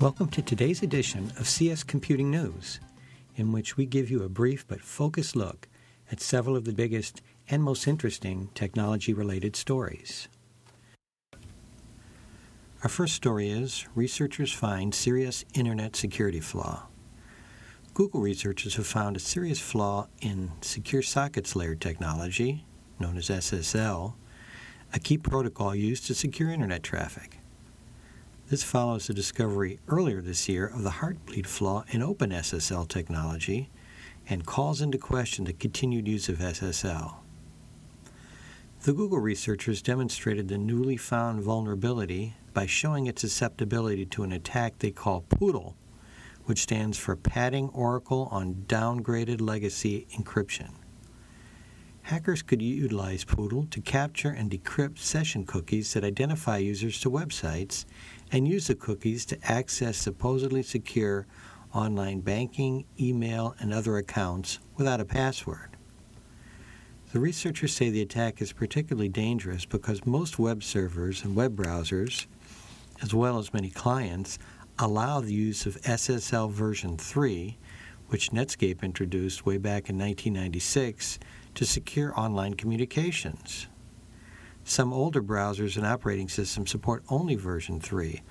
Welcome to today's edition of CS Computing News, in which we give you a brief but focused look at several of the biggest and most interesting technology related stories. Our first story is Researchers Find Serious Internet Security Flaw. Google researchers have found a serious flaw in Secure Sockets Layer technology, known as SSL, a key protocol used to secure Internet traffic. This follows the discovery earlier this year of the heartbleed flaw in OpenSSL technology and calls into question the continued use of SSL. The Google researchers demonstrated the newly found vulnerability by showing its susceptibility to an attack they call Poodle, which stands for Padding Oracle on Downgraded Legacy Encryption. Hackers could utilize Poodle to capture and decrypt session cookies that identify users to websites and use the cookies to access supposedly secure online banking, email, and other accounts without a password. The researchers say the attack is particularly dangerous because most web servers and web browsers, as well as many clients, allow the use of SSL version 3, which Netscape introduced way back in 1996 to secure online communications. Some older browsers and operating systems support only version 3,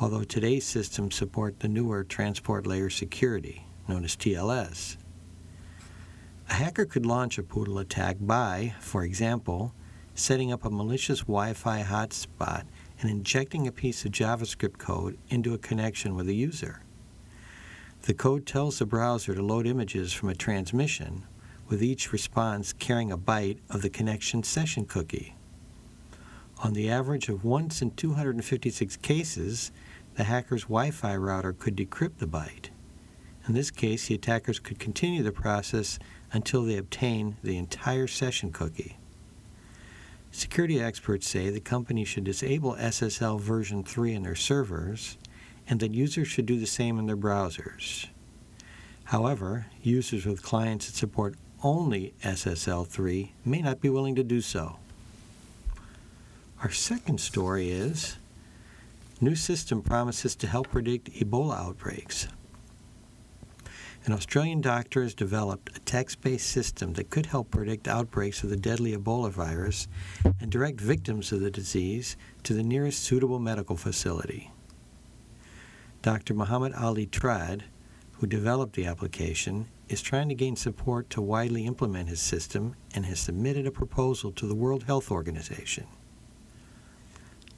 although today's systems support the newer Transport Layer Security, known as TLS. A hacker could launch a Poodle attack by, for example, setting up a malicious Wi Fi hotspot and injecting a piece of JavaScript code into a connection with a user. The code tells the browser to load images from a transmission, with each response carrying a byte of the connection session cookie. On the average of once in 256 cases, the hacker's Wi Fi router could decrypt the byte. In this case, the attackers could continue the process until they obtain the entire session cookie. Security experts say the company should disable SSL version 3 in their servers and that users should do the same in their browsers. However, users with clients that support only SSL 3 may not be willing to do so. Our second story is New system promises to help predict Ebola outbreaks. An Australian doctor has developed a text based system that could help predict outbreaks of the deadly Ebola virus and direct victims of the disease to the nearest suitable medical facility. Dr. Muhammad Ali Trad, who developed the application, is trying to gain support to widely implement his system and has submitted a proposal to the World Health Organization.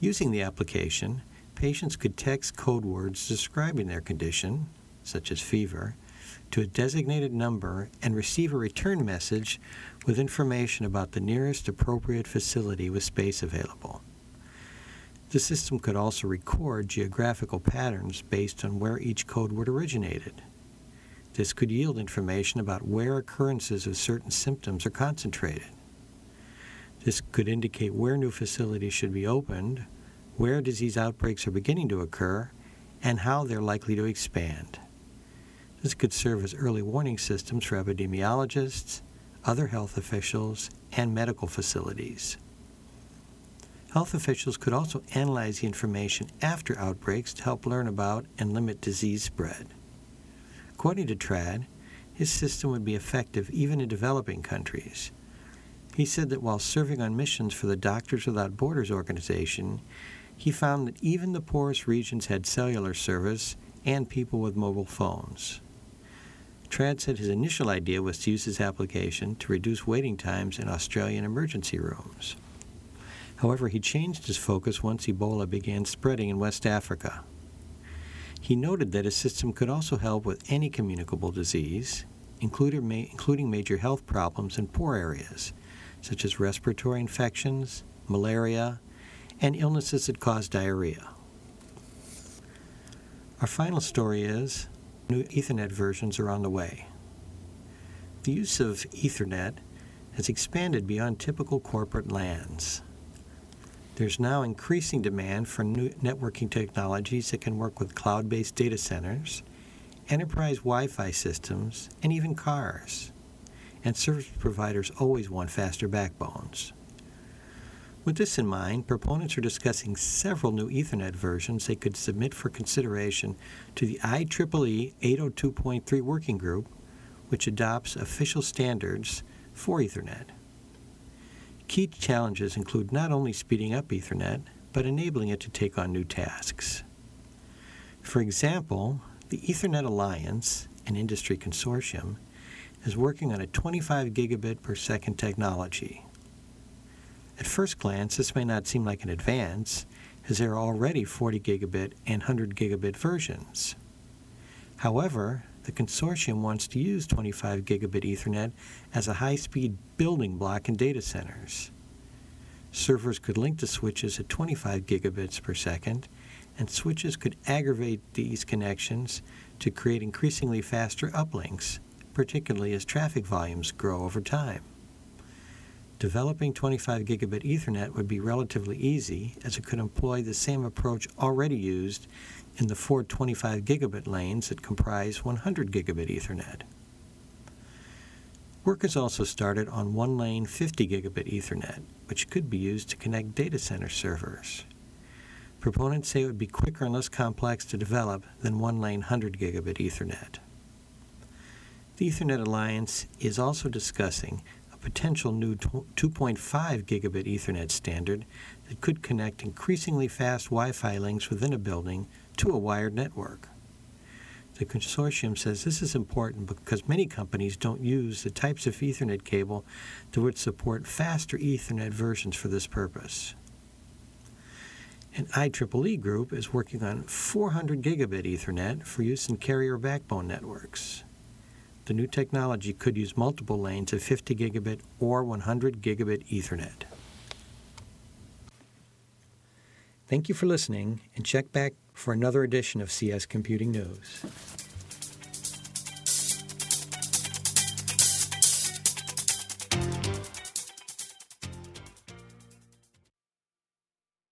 Using the application, patients could text code words describing their condition, such as fever, to a designated number and receive a return message with information about the nearest appropriate facility with space available. The system could also record geographical patterns based on where each code word originated. This could yield information about where occurrences of certain symptoms are concentrated. This could indicate where new facilities should be opened, where disease outbreaks are beginning to occur, and how they're likely to expand. This could serve as early warning systems for epidemiologists, other health officials, and medical facilities. Health officials could also analyze the information after outbreaks to help learn about and limit disease spread. According to Trad, his system would be effective even in developing countries he said that while serving on missions for the Doctors Without Borders organization, he found that even the poorest regions had cellular service and people with mobile phones. Trad said his initial idea was to use his application to reduce waiting times in Australian emergency rooms. However, he changed his focus once Ebola began spreading in West Africa. He noted that his system could also help with any communicable disease, including major health problems in poor areas, such as respiratory infections, malaria, and illnesses that cause diarrhea. Our final story is new Ethernet versions are on the way. The use of Ethernet has expanded beyond typical corporate LANs. There's now increasing demand for new networking technologies that can work with cloud based data centers, enterprise Wi Fi systems, and even cars and service providers always want faster backbones. With this in mind, proponents are discussing several new Ethernet versions they could submit for consideration to the IEEE 802.3 Working Group, which adopts official standards for Ethernet. Key challenges include not only speeding up Ethernet, but enabling it to take on new tasks. For example, the Ethernet Alliance, an industry consortium, is working on a 25 gigabit per second technology. At first glance, this may not seem like an advance, as there are already 40 gigabit and 100 gigabit versions. However, the consortium wants to use 25 gigabit Ethernet as a high speed building block in data centers. Servers could link to switches at 25 gigabits per second, and switches could aggravate these connections to create increasingly faster uplinks, particularly as traffic volumes grow over time. Developing 25 gigabit Ethernet would be relatively easy, as it could employ the same approach already used in the four 25 gigabit lanes that comprise 100 gigabit Ethernet. Work has also started on one lane 50 gigabit Ethernet, which could be used to connect data center servers. Proponents say it would be quicker and less complex to develop than one lane 100 gigabit Ethernet. The Ethernet Alliance is also discussing a potential new 2.5 gigabit Ethernet standard that could connect increasingly fast Wi Fi links within a building to a wired network. The consortium says this is important because many companies don't use the types of Ethernet cable that would support faster Ethernet versions for this purpose. An IEEE group is working on 400 gigabit Ethernet for use in carrier backbone networks the new technology could use multiple lanes of 50 gigabit or 100 gigabit Ethernet. Thank you for listening, and check back for another edition of CS Computing News.